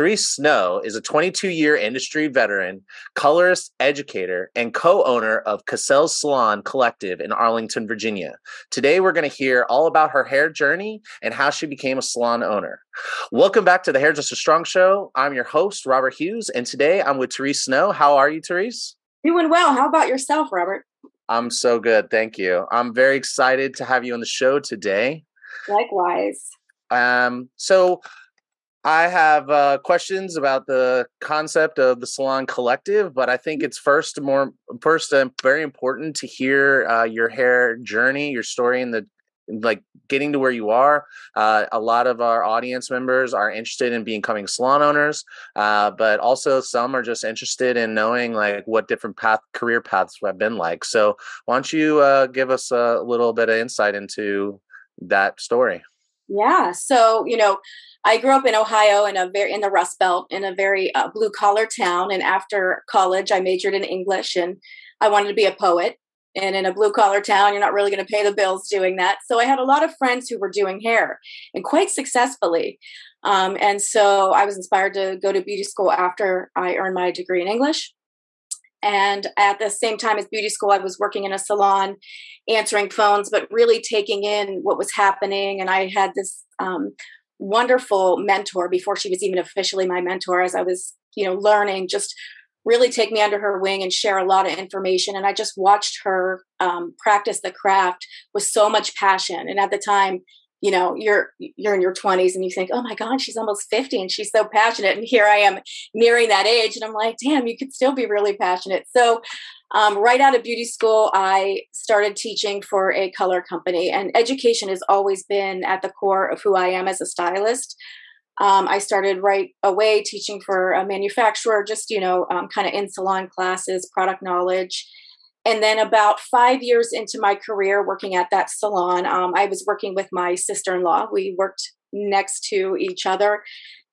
Therese Snow is a 22 year industry veteran, colorist, educator, and co owner of Casals Salon Collective in Arlington, Virginia. Today, we're going to hear all about her hair journey and how she became a salon owner. Welcome back to the Hairdresser Strong Show. I'm your host, Robert Hughes, and today I'm with Therese Snow. How are you, Therese? Doing well. How about yourself, Robert? I'm so good. Thank you. I'm very excited to have you on the show today. Likewise. Um, so I have uh, questions about the concept of the Salon Collective, but I think it's first more first and very important to hear uh, your hair journey, your story, and the like getting to where you are. Uh, a lot of our audience members are interested in becoming salon owners, uh, but also some are just interested in knowing like what different path career paths have been like. So why don't you uh, give us a little bit of insight into that story? Yeah. So you know I grew up in Ohio in a very in the Rust Belt in a very uh, blue collar town. And after college, I majored in English, and I wanted to be a poet. And in a blue collar town, you're not really going to pay the bills doing that. So I had a lot of friends who were doing hair, and quite successfully. Um, and so I was inspired to go to beauty school after I earned my degree in English. And at the same time as beauty school, I was working in a salon, answering phones, but really taking in what was happening. And I had this um, wonderful mentor before she was even officially my mentor as I was, you know, learning, just really take me under her wing and share a lot of information. And I just watched her um, practice the craft with so much passion. And at the time, you know, you're you're in your 20s and you think, oh my God, she's almost 50 and she's so passionate. And here I am nearing that age, and I'm like, damn, you could still be really passionate. So um, right out of beauty school, I started teaching for a color company, and education has always been at the core of who I am as a stylist. Um, I started right away teaching for a manufacturer, just, you know, um, kind of in salon classes, product knowledge. And then about five years into my career working at that salon, um, I was working with my sister in law. We worked next to each other.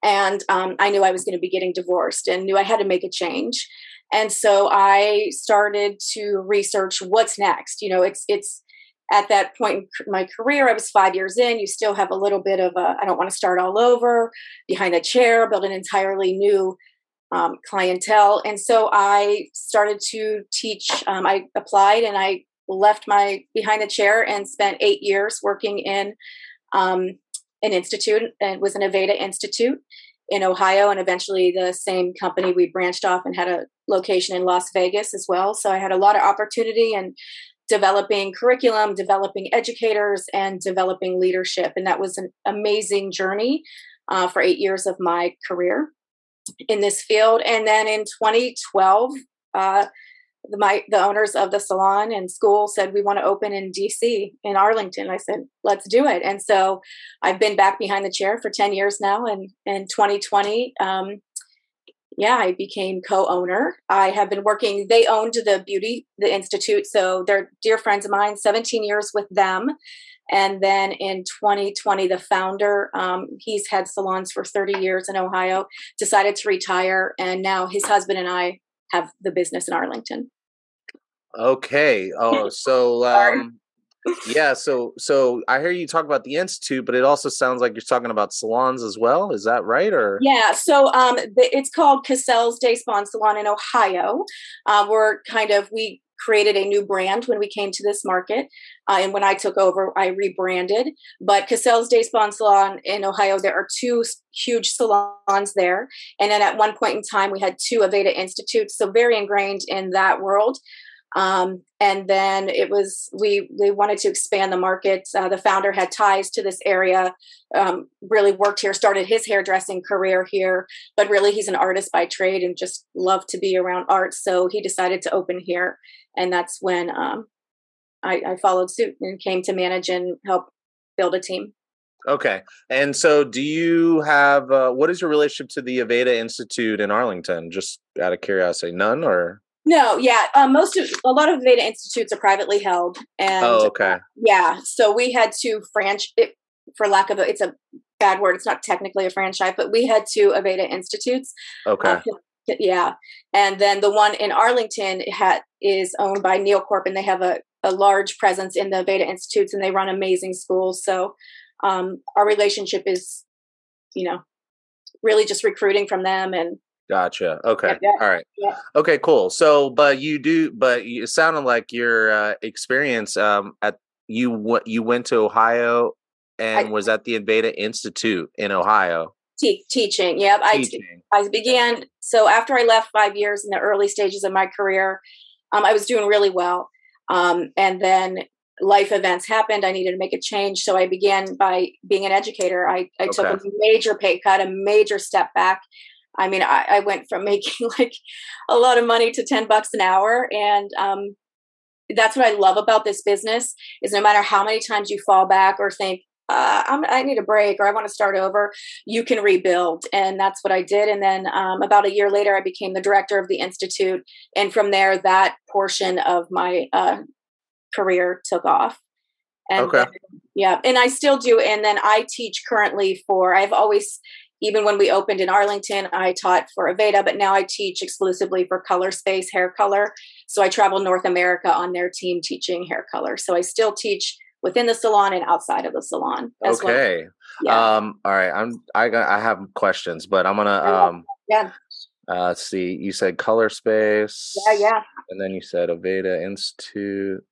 And um, I knew I was going to be getting divorced and knew I had to make a change and so i started to research what's next you know it's it's at that point in my career i was five years in you still have a little bit of a i don't want to start all over behind a chair build an entirely new um, clientele. And so i started to teach um, i applied and i left my behind the chair and spent eight years working in um, an institute it was an aveda institute in Ohio, and eventually the same company we branched off and had a location in Las Vegas as well. So I had a lot of opportunity and developing curriculum, developing educators, and developing leadership, and that was an amazing journey uh, for eight years of my career in this field. And then in 2012. Uh, the, my the owners of the salon and school said we want to open in DC in Arlington. I said let's do it, and so I've been back behind the chair for ten years now. And in 2020, um, yeah, I became co-owner. I have been working. They owned the beauty the institute, so they're dear friends of mine. 17 years with them. And then in 2020, the founder, um, he's had salons for 30 years in Ohio, decided to retire. And now his husband and I have the business in Arlington. Okay. Oh, so um, yeah. So so I hear you talk about the institute, but it also sounds like you're talking about salons as well. Is that right? Or yeah. So um, it's called Casals Day Spa Salon in Ohio. Uh, we're kind of we created a new brand when we came to this market. Uh, and when I took over, I rebranded. But Casals Day Spa Salon in Ohio, there are two huge salons there. And then at one point in time, we had two Aveda Institutes. So very ingrained in that world. Um, and then it was we we wanted to expand the market. Uh, the founder had ties to this area, um, really worked here, started his hairdressing career here, but really he's an artist by trade and just loved to be around art. So he decided to open here, and that's when um, I, I followed suit and came to manage and help build a team. Okay. And so do you have uh, what is your relationship to the Aveda Institute in Arlington? Just out of curiosity, none or no, yeah. Um, most of a lot of Aveda institutes are privately held, and oh, okay, uh, yeah. So we had to franchise, for lack of a, it's a bad word. It's not technically a franchise, but we had two Aveda institutes. Okay. Uh, yeah, and then the one in Arlington had is owned by Neill Corp, and they have a, a large presence in the Aveda institutes, and they run amazing schools. So um, our relationship is, you know, really just recruiting from them and Gotcha. Okay. Yeah, yeah, All right. Yeah. Okay. Cool. So, but you do, but you, it sounded like your uh, experience um, at you what you went to Ohio and I, was at the Aveda Institute in Ohio. Te- teaching. Yep. Teaching. I I began. So after I left five years in the early stages of my career, um, I was doing really well, um, and then life events happened. I needed to make a change, so I began by being an educator. I, I okay. took a major pay cut, a major step back I mean, I, I, went from making like a lot of money to 10 bucks an hour. And um, that's what I love about this business is no matter how many times you fall back or think, uh, i need a break or I want to start over, you can rebuild. And that's what I did. And then um, about a year later, I became the director of the Institute. And from there, that portion of my uh, career took off. And okay. Then, yeah. And I still do. And then I teach currently for, I've always even when we opened in Arlington, I taught for Aveda, but now I teach exclusively for Color Space Hair Color. So I travel North America on their team teaching hair color. So I still teach within the salon and outside of the salon. okay. Well. Yeah. Um. All right. I'm. I got. I have questions, but I'm gonna. Um. Yeah. Uh, let's see. You said Color Space. Yeah. Yeah. And then you said Aveda Institute.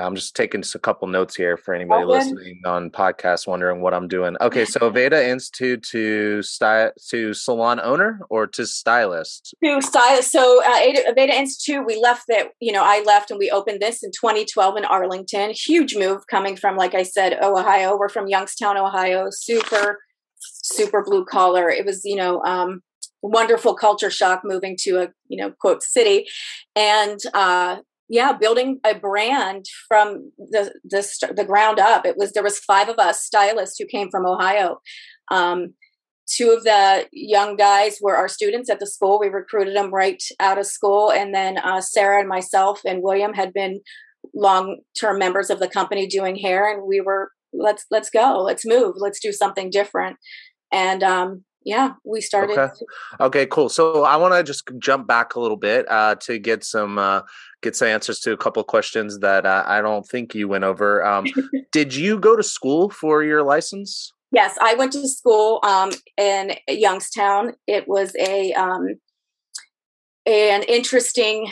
I'm just taking just a couple notes here for anybody listening on podcast wondering what I'm doing. Okay, so Veda Institute to style to salon owner or to stylist? To stylist. So uh, Aveda Institute, we left that. You know, I left and we opened this in 2012 in Arlington. Huge move coming from, like I said, Ohio. We're from Youngstown, Ohio. Super, super blue collar. It was, you know, um, wonderful culture shock moving to a you know quote city and uh yeah building a brand from the the the ground up. It was there was five of us stylists who came from ohio. Um, two of the young guys were our students at the school. We recruited them right out of school. And then uh, sarah and myself and william had been long term members of the company doing hair. And we were let's let's go. Let's move. Let's do something different. And um, yeah, we started. Okay, okay cool. So I want to just jump back a little bit uh, to get some uh, get some answers to a couple of questions that uh, I don't think you went over. Um, did you go to school for your license? Yes, I went to school um, in Youngstown. It was a um, an interesting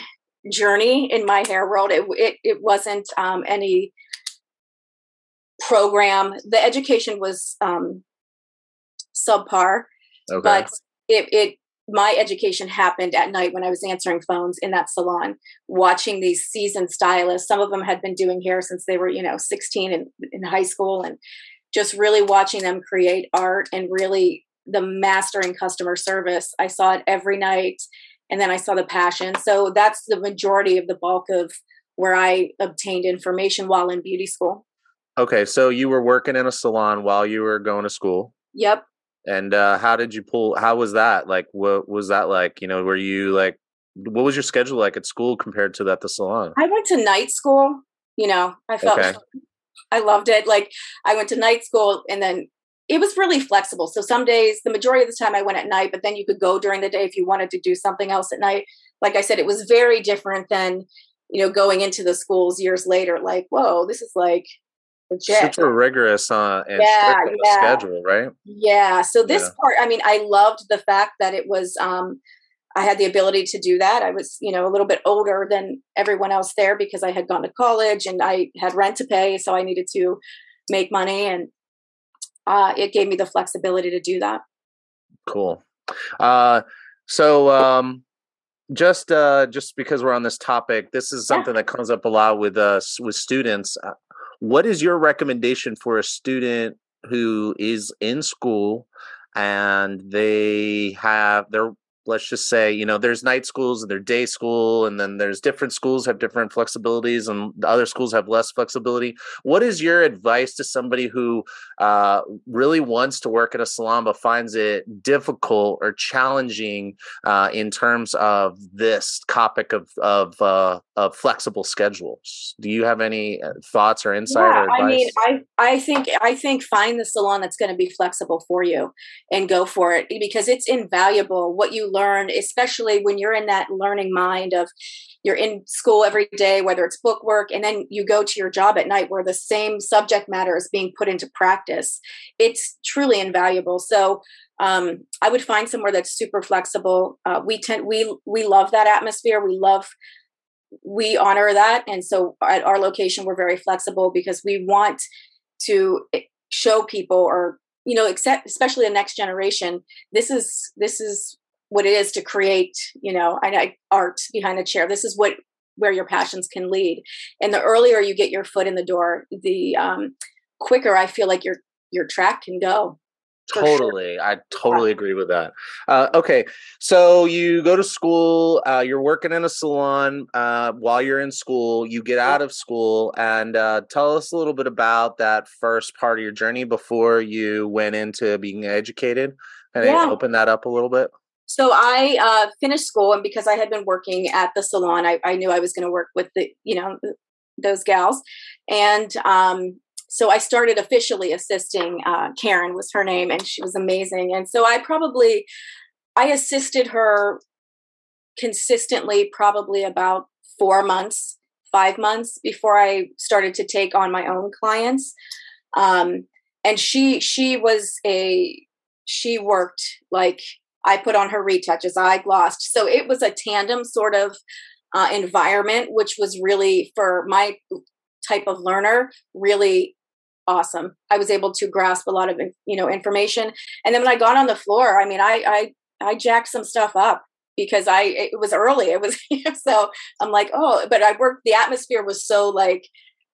journey in my hair world. It it, it wasn't um, any program. The education was um, subpar Okay. But it, it my education happened at night when I was answering phones in that salon, watching these seasoned stylists. Some of them had been doing hair since they were, you know, 16 in, in high school, and just really watching them create art and really the mastering customer service. I saw it every night, and then I saw the passion. So that's the majority of the bulk of where I obtained information while in beauty school. Okay, so you were working in a salon while you were going to school. Yep. And uh, how did you pull? How was that? Like, what was that like? You know, were you like, what was your schedule like at school compared to that the salon? I went to night school. You know, I felt okay. I loved it. Like, I went to night school, and then it was really flexible. So some days, the majority of the time, I went at night, but then you could go during the day if you wanted to do something else at night. Like I said, it was very different than you know going into the schools years later. Like, whoa, this is like legit. Super rigorous uh, and yeah, yeah. schedule, right? Yeah. So this yeah. part, I mean, I loved the fact that it was. Um, I had the ability to do that. I was, you know, a little bit older than everyone else there because I had gone to college and I had rent to pay, so I needed to make money, and uh, it gave me the flexibility to do that. Cool. Uh, so, um, just uh, just because we're on this topic, this is something yeah. that comes up a lot with us with students. What is your recommendation for a student who is in school and they have they're let's just say you know there's night schools and there's day school and then there's different schools have different flexibilities and other schools have less flexibility what is your advice to somebody who uh, really wants to work at a salon but finds it difficult or challenging uh, in terms of this topic of of, uh, of flexible schedules do you have any uh, thoughts or insight yeah, or advice? i mean i i think i think find the salon that's going to be flexible for you and go for it because it's invaluable what you learn learn, especially when you're in that learning mind of you're in school every day, whether it's book work, and then you go to your job at night where the same subject matter is being put into practice. It's truly invaluable. So um, I would find somewhere that's super flexible. Uh, we tend we we love that atmosphere. We love we honor that, and so at our location we're very flexible because we want to show people or you know except especially the next generation this is this is what it is to create you know I, I, art behind a chair this is what where your passions can lead and the earlier you get your foot in the door the um, quicker i feel like your your track can go totally sure. i totally yeah. agree with that uh, okay so you go to school uh, you're working in a salon uh, while you're in school you get out of school and uh, tell us a little bit about that first part of your journey before you went into being educated and yeah. open that up a little bit so I uh, finished school, and because I had been working at the salon, I, I knew I was going to work with the, you know, those gals, and um, so I started officially assisting. Uh, Karen was her name, and she was amazing. And so I probably, I assisted her consistently, probably about four months, five months before I started to take on my own clients. Um, and she, she was a, she worked like I put on her retouches, I glossed. So it was a tandem sort of uh, environment, which was really for my type of learner really awesome. I was able to grasp a lot of you know information, and then when I got on the floor, I mean, I I I jacked some stuff up because I it was early. It was so I'm like, oh, but I worked. The atmosphere was so like.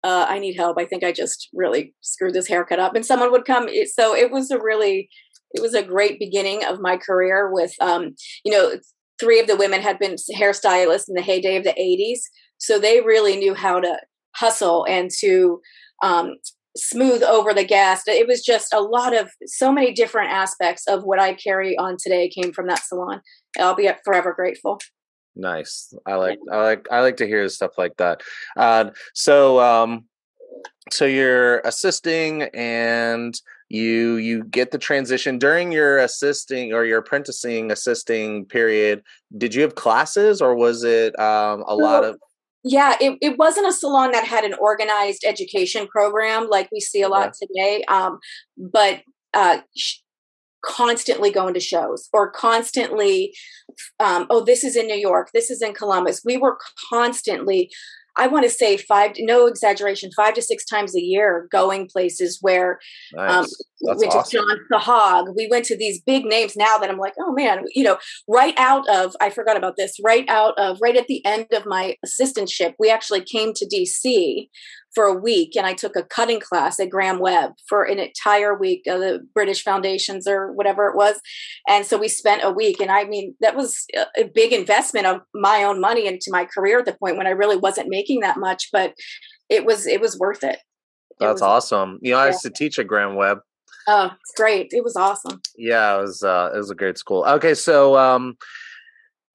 Uh, I need help. I think I just really screwed this haircut up, and someone would come. So it was a really it was a great beginning of my career with um, you know three of the women had been hairstylists in the heyday of the 80s so they really knew how to hustle and to um, smooth over the gas it was just a lot of so many different aspects of what i carry on today came from that salon i'll be forever grateful. Nice i like i like i like to hear stuff like that uh, so um so you're assisting and you you get the transition. During your assisting or your apprenticing assisting period did you have classes or was it um, a lot of yeah it, it wasn't a salon that had an organized education program like we see a lot today um, but uh, sh- constantly going to shows or constantly um, oh this is in new york this is in columbus. We were constantly I want to say five, no exaggeration, five to six times a year going places where um, nice. um, went awesome. to John Sahag. We went to these big names now that I'm like, oh man, you know, right out of, I forgot about this, right out of, right at the end of my assistantship, we actually came to DC for a week and I took a cutting class at Graham Webb for an entire week of the British Foundations or whatever it was. And so we spent a week. And I mean, that was a big investment of my own money into my career at the point when I really wasn't making that much, but it was, it was worth it. That's it was, awesome. You know, I used to teach at Graham Webb. Oh, great. It was awesome. Yeah, it was uh it was a great school. Okay, so um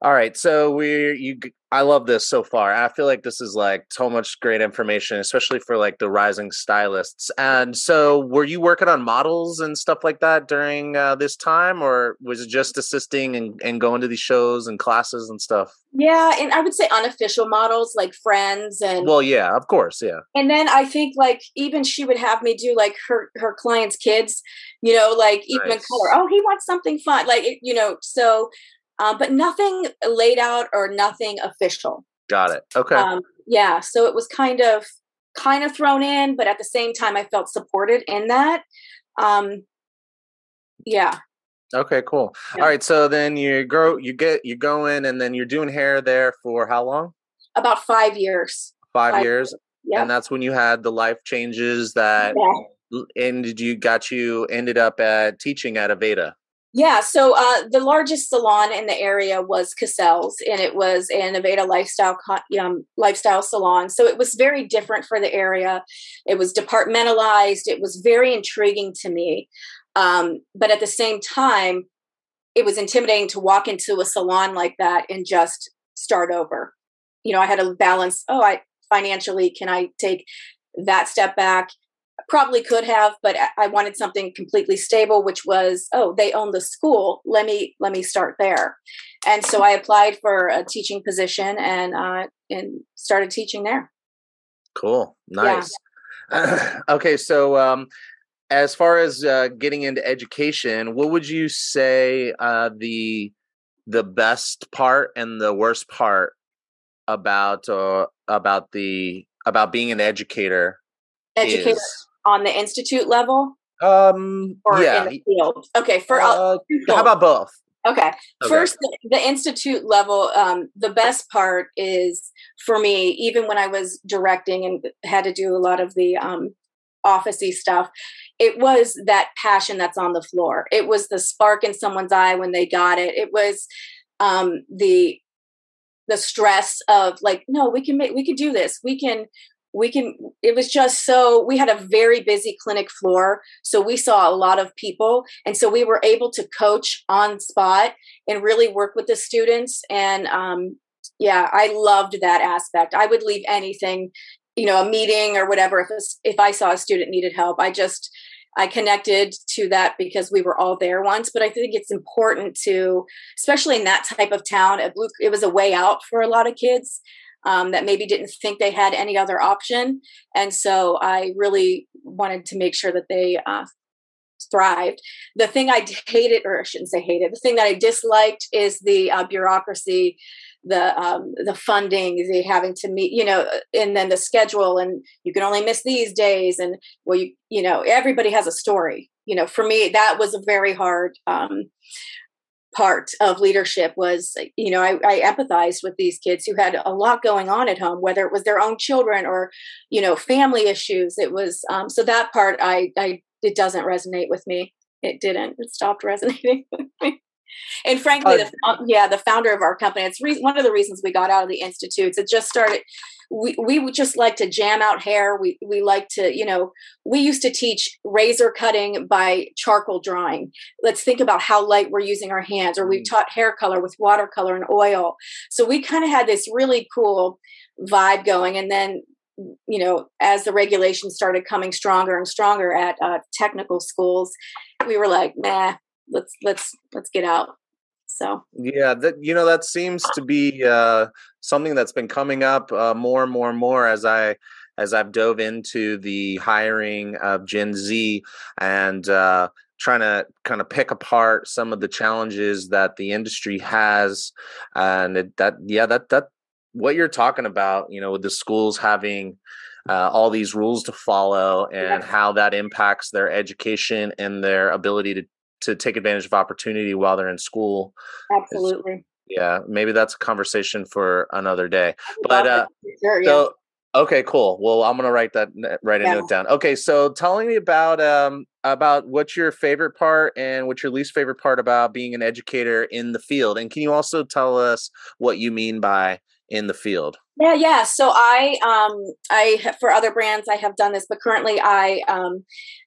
all right, so we you I love this so far. I feel like this is like so much great information, especially for like the rising stylists. And so, were you working on models and stuff like that during uh, this time, or was it just assisting and, and going to these shows and classes and stuff? Yeah, and I would say unofficial models like friends and. Well, yeah, of course, yeah. And then I think like even she would have me do like her her clients' kids, you know, like even nice. color. Oh, he wants something fun, like you know. So uh, but nothing laid out or nothing official. Got it. Okay. Um, yeah, so it was kind of kind of thrown in, but at the same time, I felt supported in that. Um, yeah. Okay, cool. Yeah. All right, so then you go, you get, you go in, and then you're doing hair there for how long? About five years. Five, five years. Yeah. And that's when you had the life changes that yeah. ended you got you ended up at teaching at Aveda. Yeah, so uh, the largest salon in the area was Casals, and it was an Aveda lifestyle um, lifestyle salon. So it was very different for the area. It was departmentalized. It was very intriguing to me, um, but at the same time, it was intimidating to walk into a salon like that and just start over. You know, I had to balance. Oh, I financially can I take that step back probably could have but i wanted something completely stable which was oh they own the school. Let me let me start there. And so i applied for a teaching position and uh and started teaching there. Cool. Nice. Yeah. okay so um as far as uh, getting into education what would you say uh the the best part and the worst part about uh about the about being an educator educator is? on the institute level? Um, or yeah. in the field? Okay, for uh, how about both? Okay. okay. First, the, the, institute level, um, the best part is for me, even when I was directing and had to do a lot of the um, officey stuff, it was that passion that's on the floor. It was the spark in someone's eye when they got it. It was um, the the stress of like, no, we can make, we can do this. We can we can it was just so we had a very busy clinic floor so we saw a lot of people and so we were able to coach on spot and really work with the students and um, yeah i loved that aspect i would leave anything you know a meeting or whatever if if i saw a student needed help i just I connected to that because we were all there once. But I think it's important to, especially in that type of town, it was a way out for a lot of kids um, that maybe didn't think they had any other option. And so I really wanted to make sure that they uh, thrived. The thing I hated, or I shouldn't say hated, the thing that I disliked is the uh, bureaucracy, the um, the funding, the having to meet, you know, and then the schedule, and you can only miss these days, and well, you you know, everybody has a story. You know, for me, that was a very hard um, part of leadership was you know I, I, empathized with these kids who had a lot going on at home whether it was their own children or you know family issues. It was um, so that part i i it doesn't resonate with me. It didn't. It stopped resonating with me and frankly uh, the, yeah the founder of our company it's re- one of the reasons we got out of the institutes it just started we we would just like to jam out hair. We we like to, you know, we used to teach razor cutting by charcoal drawing. Let's think about how light we're using our hands, or we mm. taught hair color with watercolor and oil. So we kind of had this really cool vibe going, and then you know as the regulations started coming stronger and stronger at uh, technical schools we were like nah let's let's let's get out so yeah, that you know that seems to be uh, something that's been coming up uh, more and more and more as I as I've dove into the hiring of Gen Z and uh, trying to kind of pick apart some of the challenges that the industry has, and it, that yeah that that what you're talking about, you know, with the schools having. Uh, all these rules to follow and yeah. how that impacts their education and their ability to to take advantage of opportunity while they're in school. Absolutely. yeah, maybe that's a conversation for another day. But uh, sure, yeah. so okay, cool. Well, I'm gonna write that write a yeah. note down. Okay, so telling me about um about what's your favorite part and what's your least favorite part about being an educator in the field, and can you also tell us what you mean by in the field? Yeah, yeah. So I, um, I for other brands, I have done this, but currently I um,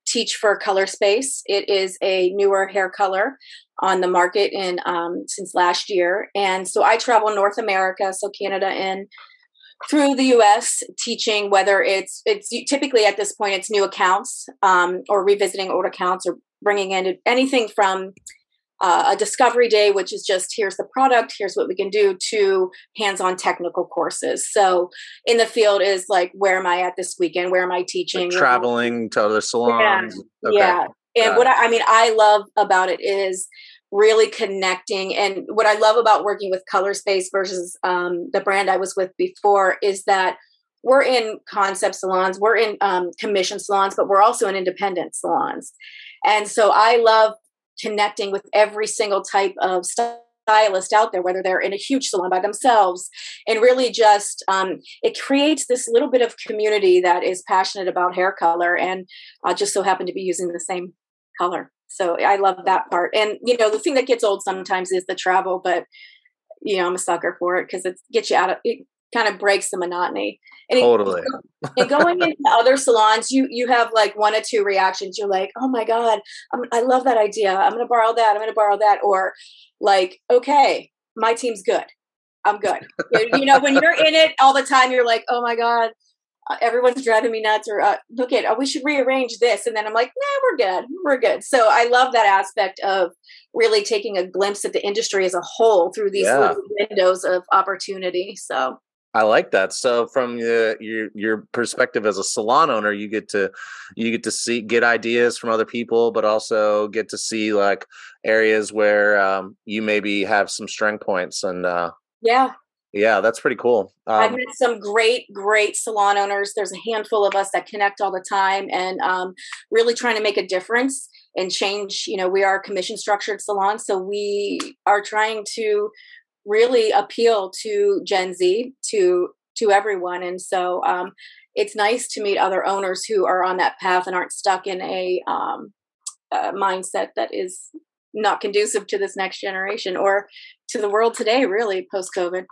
teach for Color Space. It is a newer hair color on the market in um, since last year, and so I travel North America, so Canada and through the U.S. teaching whether it's it's typically at this point it's new accounts um, or revisiting old accounts or bringing in anything from uh, a discovery day, which is just here's the product, here's what we can do, to hands on technical courses. So in the field is like, where am I at this weekend? Where am I teaching? Like traveling to other salons. Yeah. Okay. yeah. And what I, I mean, I love about it is really connecting. And what I love about working with Color Space versus um, the brand I was with before is that we're in concept salons, we're in um, commission salons, but we're also in independent salons. And so I love connecting with every single type of stylist out there, whether they're in a huge salon by themselves, and really just um, it creates this little bit of community that is passionate about hair color and uh, just so happen to be using the same color. So I love that part. And you know, the thing that gets old sometimes is the travel, but you know, I'm a sucker for it because it gets you out of it kind of breaks the monotony. And totally. It, and going into other salons, you you have like one or two reactions. You're like, oh my god, I'm, i love that idea. I'm going to borrow that. I'm going to borrow that. Or like, okay, my team's good. I'm good. you know, when you're in it all the time, you're like, oh my god. uh, everyone's driving me nuts or uh, look at oh, we should rearrange this and then i'm like nah we're good we're good so i love that aspect of really taking a glimpse at the industry as a whole through these yeah. windows of opportunity so I like that. So from your your perspective as a salon owner, you get to you get to see get ideas from other people, but also get to see like areas where um, you maybe have some strength points and uh, yeah, yeah, that's pretty cool. Um, I've met some great, great salon owners. There's a handful of us that connect all the time and um, really trying to make a difference and change. You know, we are commission structured salon, so we are trying to really appeal to Gen Z, to to everyone. And so um, it's nice to meet other owners who are on that path and aren't stuck in a, um, a mindset that is not conducive to this next generation or to the world today, really post COVID.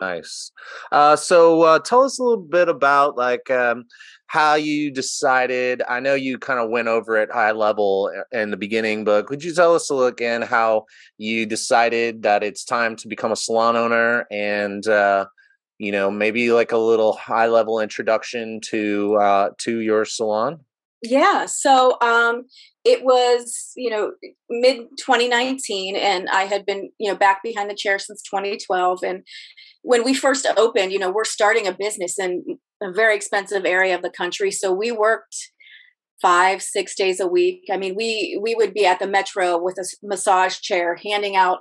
Nice. Uh, so uh, tell us a little bit about like um, how you decided. I know you kind of went over it high level uh, in the beginning, but could you tell us a little again how you decided that it's time to become a salon owner and uh, you know maybe like a little high level introduction to uh, to your salon? Yeah. So um, it was, you know, mid 2019, and I had been, you know, back behind the chair since 2012. And when we first opened, you know, we're starting a business in a very expensive area of the country. So we worked five, six days a week. I mean, we we would be at the metro with a massage chair, handing out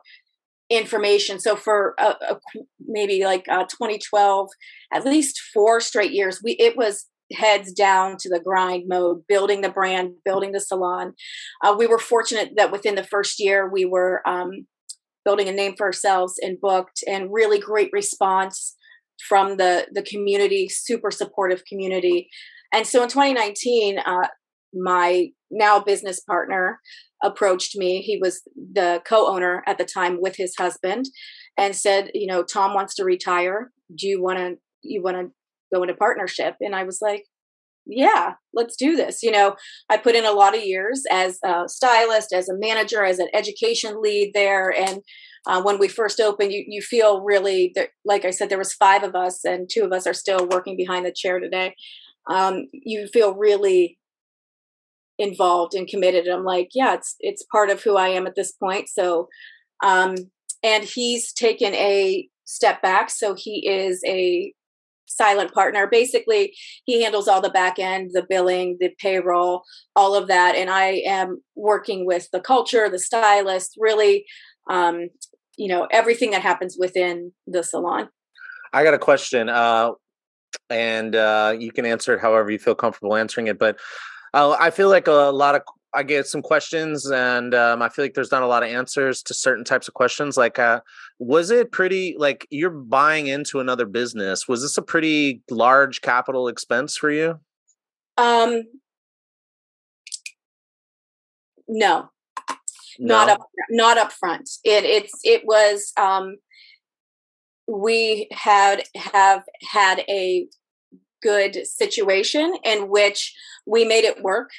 information. So for a, a, maybe like uh, 2012, at least four straight years, we it was heads down to the grind mode, building the brand, building the salon. Uh, we were fortunate that within the first year, we were um, building a name for ourselves and booked and really great response from the the community super supportive community. And so in 2019 uh, my now business partner approached me. He was the co-owner at the time with his husband and said you know tom wants to retire. Do you want to you want to go into partnership and i was like yeah let's do this you know? I put in a lot of years as a stylist as a manager as an education lead there and uh, when we first opened you, you feel really that, like i said there was five of us and two of us are still working behind the chair today. Um, you feel really involved and committed i'm like yeah it's it's part of who i am at this point so um and he's taken a step back so he is a silent partner. Basically, he handles all the back end, the billing, the payroll, all of that. And I am working with the culture, the stylist, really, um, you know, everything that happens within the salon. I got a question, uh, and uh, you can answer it however you feel comfortable answering it. But uh, I feel like a lot of I get some questions, and um, I feel like there's not a lot of answers to certain types of questions. Like, uh, was it pretty like you're buying into another business? Was this a pretty large capital expense for you? Um, no, no. not up, not up front. It it's it was. Um, we had have had a good situation in which we made it work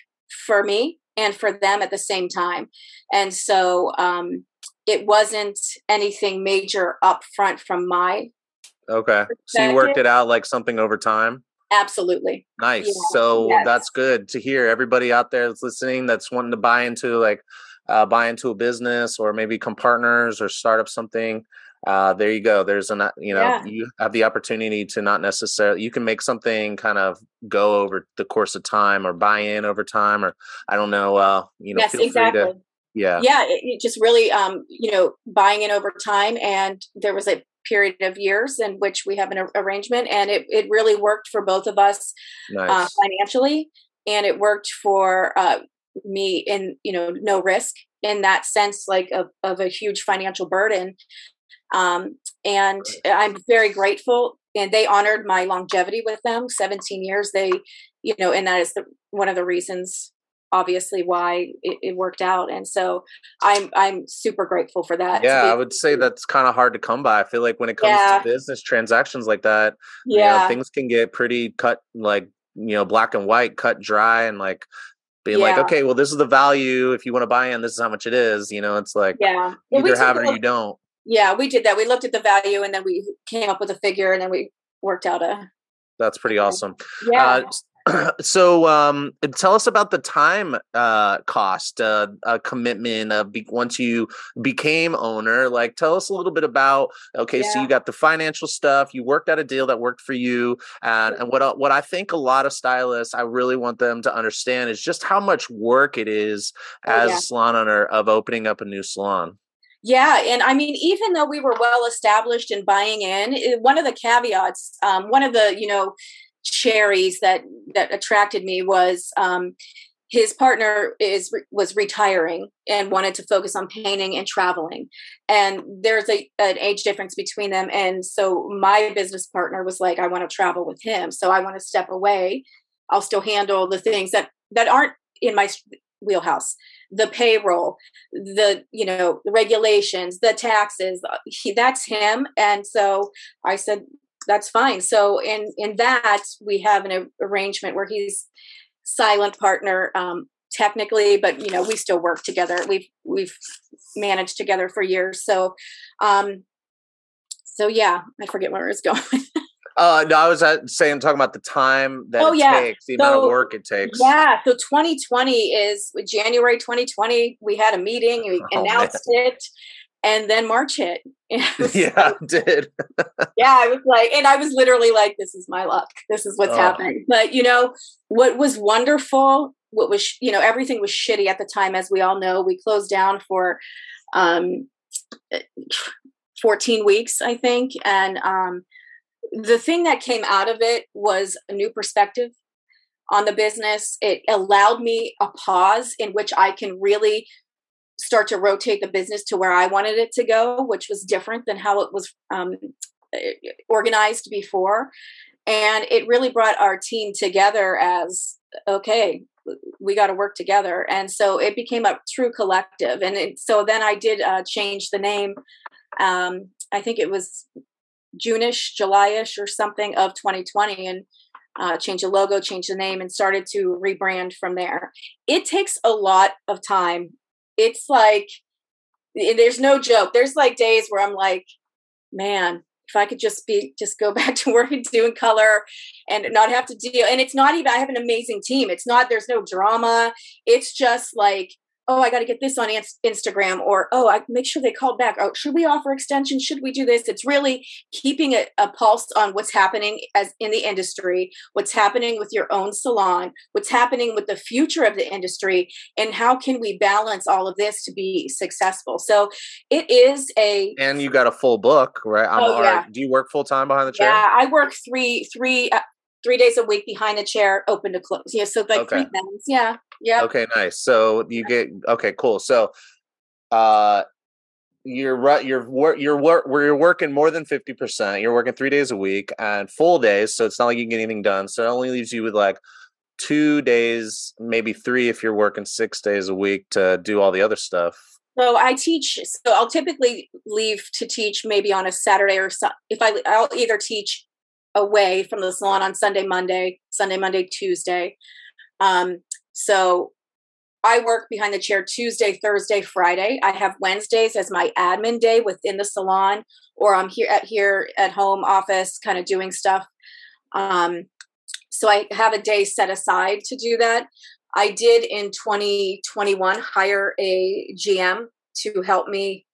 for me and for them at the same time. And so um, it wasn't anything major up front from my. Okay. So you worked it out like something over time? Absolutely. Nice. Yeah. So yes. that's good to hear. Everybody out there that's listening that's wanting to buy into like uh, buy into a business or maybe come partners or start up something uh, there you go. There's a you know yeah. you have the opportunity to not necessarily you can make something kind of go over the course of time or buy in over time or I don't know. Uh, you know, yes, exactly. To, yeah, yeah. It, it just really um, you know buying in over time, and there was a period of years in which we have an arrangement, and it it really worked for both of us uh, nice. uh, financially, and it worked for uh, me in you know no risk in that sense like of, of a huge financial burden um, and I'm very grateful. And they honored my longevity with them, 17 years. They, you know, and that is the, one of the reasons, obviously, why it, it, worked out. And so I'm I'm super grateful for that. Yeah, I would say that's kind of hard to come by. I feel like when it comes yeah. to business transactions like that, yeah, you know, things can get pretty cut, like you know, black and white, cut dry, and like being yeah. like, okay, well, this is the value. If you want to buy in, this is how much it is. You know, it's like yeah, either have it or you don't yeah, we did that. We looked at the value and then we came up with a figure and then we worked out a That's pretty awesome. Yeah. Uh, so um, tell us about the time uh, cost uh, uh, commitment of be- once you became owner like tell us a little bit about okay yeah. so you got the financial stuff you worked out a deal that worked for you and, and what what i think a lot of stylists i really want them to understand is just how much work it is oh, as yeah. a salon owner of opening up a new salon yeah, and I mean, even though we were well established in buying in, one of the caveats, um, one of the you know cherries that that attracted me was um, his partner is was retiring and wanted to focus on painting and traveling and there's a an age difference between them and so my business partner was like i want to travel with him so i want to step away. I'll still handle the things that that aren't in my wheelhouse the payroll the you know the regulations the taxes uh, he, that's him. And so i said that's fine. So in in that we have an arrangement where he's silent partner um technically but you know we still work together. We've we've managed together for years. So um so yeah i forget where i was going Uh, no, I was uh, saying talking about the time that oh, it yeah. takes, the so, amount of work it takes. Yeah, so 2020 is January 2020. We had a meeting, we oh, announced man. it, and then March hit. yeah, did. yeah, I was like, and I was literally like, "This is my luck. This is what's oh. happening." But you know, what was wonderful, what was you know, everything was shitty at the time, as we all know. We closed down for um, 14 weeks, I think, and um the thing that came out of it was a new perspective on the business. It allowed me a pause in which I can really start to rotate the business to where I wanted it to go, which was different than how it was um, organized before. And it really brought our team together as okay, we got to work together. And so it became a true collective. And it, so then I did uh, change the name. Um, I think it was Juneish, Julyish, or something of 2020, and uh, change the logo, change the name, and started to rebrand from there. It takes a lot of time. It's like there's no joke. There's like days where I'm like, man, if I could just be just go back to work and doing color and not have to deal. And it's not even I have an amazing team. It's not there's no drama. It's just like oh, I got to get this on Instagram, or oh, I make sure they called back. Oh, should we offer extension? Should we do this? It's really keeping a, a, pulse on what's happening as in the industry, what's happening with your own salon, what's happening with the future of the industry, and how can we balance all of this to be successful. So it is a and you got a full book, right? I'm oh, yeah. Do you work full time behind the chair? Yeah, I work three three uh, three days a week behind a chair, open to close. Yeah, so like okay. three times. Yeah, yeah. Okay, nice. So you get okay, cool. So, uh, you're right. You're work. You're work. Where you're working more than fifty percent. You're working three days a week and full days. So it's not like you can get anything done. So it only leaves you with like two days, maybe three if you're working six days a week to do all the other stuff. So I teach. So I'll typically leave to teach maybe on a Saturday or so, if I I'll either teach away from the salon on Sunday, Monday, Sunday, Monday, Tuesday. Um, so I work behind the chair Tuesday, Thursday, Friday. I have Wednesdays as my admin day within the salon, or I'm here at here at home office, kind of doing stuff. Um, so I have a day set aside to do that. I did in 2021 hire a GM to help me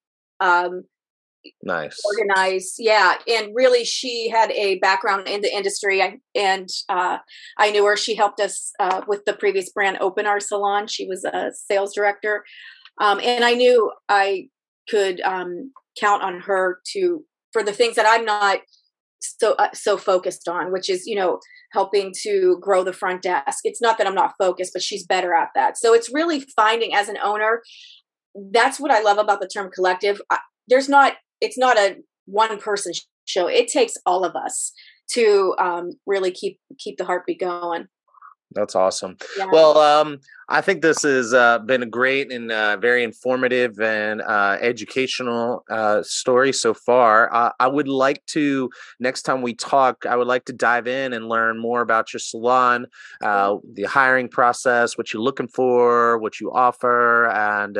um, nice. organized yeah and really she had a background in the industry I, and uh, i knew her she helped us uh, with the previous brand open our salon she was a sales director um, and i knew i could um, count on her to for the things that i'm not so uh, so focused on which is you know helping to grow the front desk. It's not that i'm not focused but she's better at that. So it's really finding as an owner that's what i love about the term collective there's not it's not a one person show. It takes all of us to um, really keep keep the heartbeat going. That's awesome. Yeah. Well, um, I think this has uh, been a great and uh, very informative and uh, educational uh, story so far. Uh, I would like to, next time we talk, I would like to dive in and learn more about your salon, uh, the hiring process, what you're looking for, what you offer, and,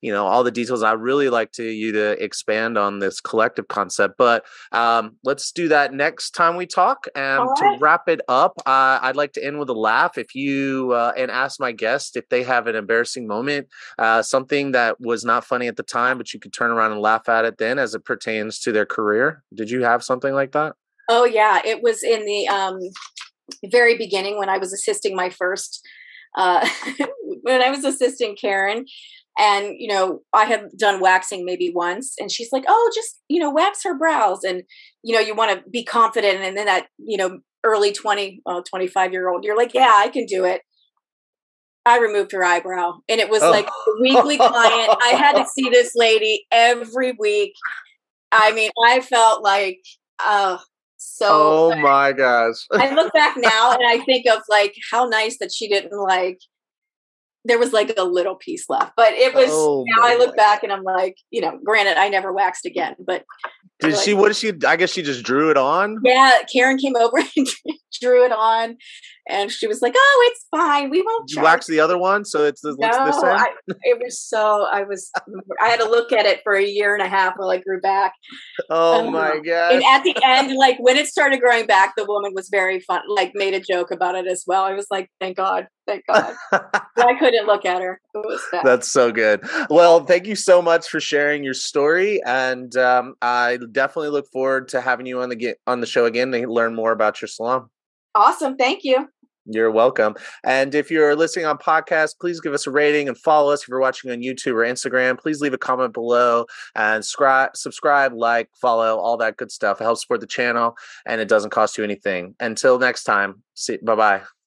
you know, all the details. I really like to you to expand on this collective concept. But um, let's do that next time we talk. And right. to wrap it up, I'd like to end with a laugh. If you, and ask my guest, if they have an embarrassing moment, uh, something that was not funny at the time, but you could turn around and laugh at it then as it pertains to their career. Did you have something like that? Oh yeah, it was in the um, very beginning when I was assisting my first uh, when I was assisting Karen. And you know, I had done waxing maybe once, and she's like, "Oh, just you know, wax her brows." And you know, you want to be confident, and then that you know, early 20, well, 25 year old, you're like, "Yeah, I can do it." I removed her eyebrow, and it was oh. like a weekly client. I had to see this lady every week. I mean, I felt like, uh, so. Oh my gosh! I look back now and I think of like how nice that she didn't like. There was like a little piece left, but it was. Oh now I look back and I'm like, you know, granted, I never waxed again, but did like, she? What did she? I guess she just drew it on. Yeah, Karen came over and drew it on, and she was like, "Oh, it's fine. We won't." You wax the other one, so it's the, no, the same. I, it was so. I was. I had to look at it for a year and a half while I grew back. Oh um, my god! And at the end, like when it started growing back, the woman was very fun. Like made a joke about it as well. I was like, "Thank God, thank God." I couldn't look at her. That's so good. Well, thank you so much for sharing your story, and um, I definitely look forward to having you on the on the show again to learn more about your salon. Awesome. Thank you. You're welcome. And if you're listening on podcast, please give us a rating and follow us. If you're watching on YouTube or Instagram, please leave a comment below and subscribe, subscribe, like, follow, all that good stuff. It helps support the channel and it doesn't cost you anything. Until next time, see bye bye.